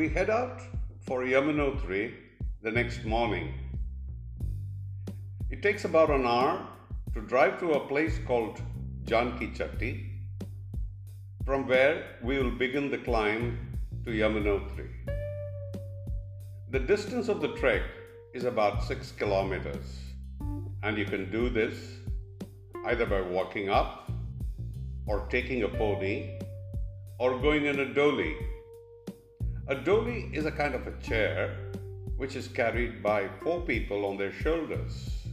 We head out for Yamunotri the next morning. It takes about an hour to drive to a place called Janki Chatti, from where we will begin the climb to Yamunotri. The distance of the trek is about 6 kilometers, and you can do this either by walking up or taking a pony or going in a dolly. A dolly is a kind of a chair which is carried by four people on their shoulders.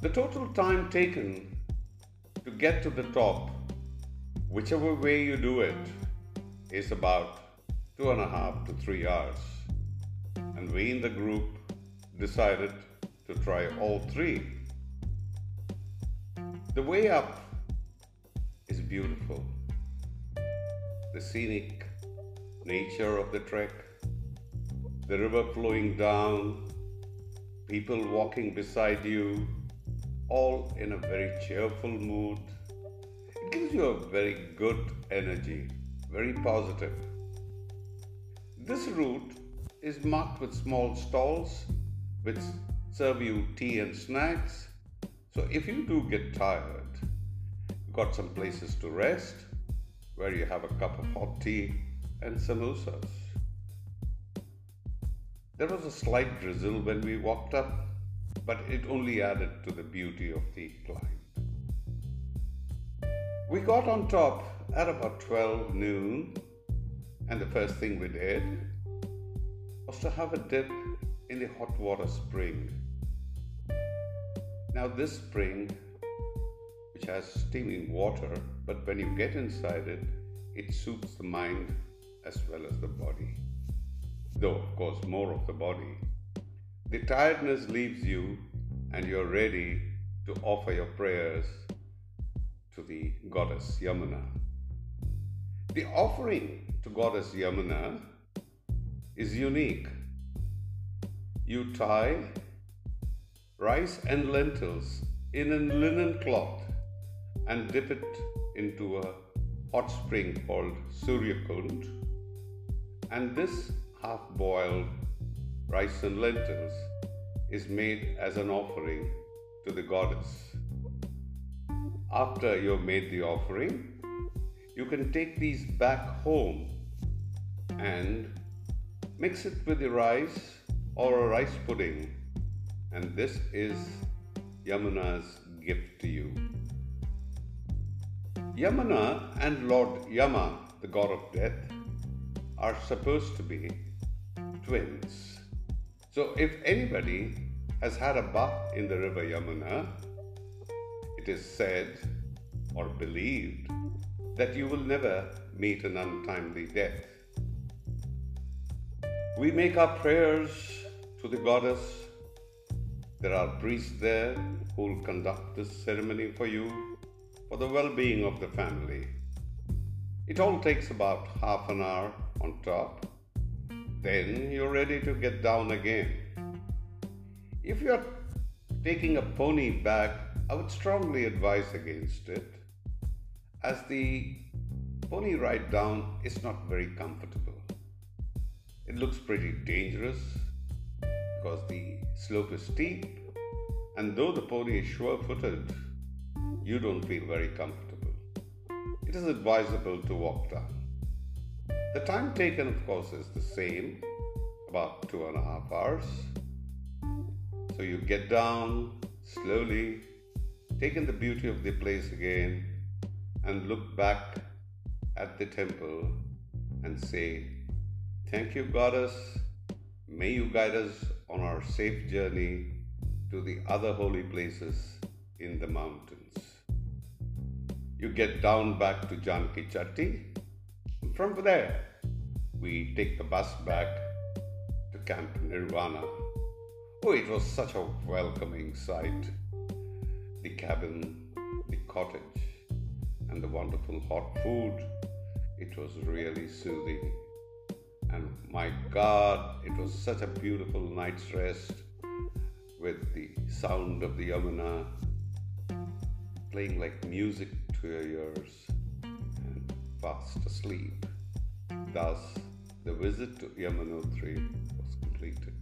The total time taken to get to the top, whichever way you do it, is about two and a half to three hours. And we in the group decided to try all three. The way up is beautiful. The scenic nature of the trek, the river flowing down, people walking beside you, all in a very cheerful mood. It gives you a very good energy, very positive. This route is marked with small stalls which serve you tea and snacks. So if you do get tired, you've got some places to rest where you have a cup of hot tea and samosas. There was a slight drizzle when we walked up, but it only added to the beauty of the climb. We got on top at about 12 noon, and the first thing we did was to have a dip in the hot water spring. Now, this spring, which has steaming water, but when you get inside it, it soothes the mind as well as the body. Though, of course, more of the body. The tiredness leaves you, and you're ready to offer your prayers to the goddess Yamuna. The offering to goddess Yamuna is unique. You tie rice and lentils in a linen cloth and dip it into a hot spring called Suryakund. And this half boiled rice and lentils is made as an offering to the goddess. After you've made the offering, you can take these back home and mix it with the rice or a rice pudding. And this is Yamuna's gift to you. Yamuna and Lord Yama, the god of death, are supposed to be twins. So if anybody has had a bath in the river Yamuna, it is said or believed that you will never meet an untimely death. We make our prayers to the goddess. There are priests there who will conduct this ceremony for you for the well being of the family. It all takes about half an hour on top. Then you're ready to get down again. If you're taking a pony back, I would strongly advise against it, as the pony ride down is not very comfortable. It looks pretty dangerous because the slope is steep, and though the pony is sure footed, you don't feel very comfortable. It is advisable to walk down. The time taken, of course, is the same about two and a half hours. So you get down slowly, take in the beauty of the place again, and look back at the temple and say, Thank you, Goddess. May you guide us on our safe journey to the other holy places in the mountains. You get down back to Janki Chatti. From there, we take the bus back to Camp Nirvana. Oh, it was such a welcoming sight. The cabin, the cottage, and the wonderful hot food. It was really soothing. And my God, it was such a beautiful night's rest with the sound of the Yamuna playing like music to your ears fast asleep. Thus, the visit to Yamunotri was completed.